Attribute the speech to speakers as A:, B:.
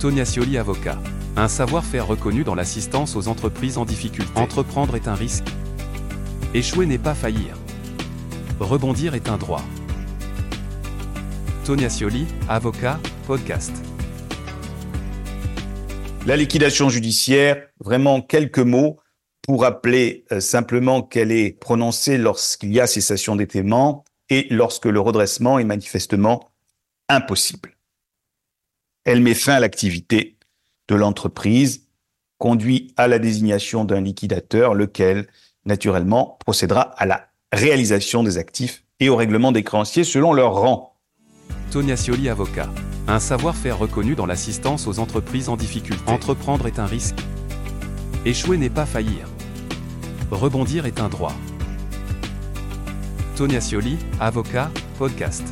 A: Tonia Scioli avocat. Un savoir-faire reconnu dans l'assistance aux entreprises en difficulté. Entreprendre est un risque. Échouer n'est pas faillir. Rebondir est un droit. Tonia Scioli, avocat, podcast.
B: La liquidation judiciaire, vraiment quelques mots pour rappeler euh, simplement qu'elle est prononcée lorsqu'il y a cessation des paiements et lorsque le redressement est manifestement impossible. Elle met fin à l'activité de l'entreprise, conduit à la désignation d'un liquidateur, lequel, naturellement, procédera à la réalisation des actifs et au règlement des créanciers selon leur rang.
A: Tonia Scioli avocat. Un savoir-faire reconnu dans l'assistance aux entreprises en difficulté. Entreprendre est un risque. Échouer n'est pas faillir. Rebondir est un droit. Tonia Scioli, avocat, podcast.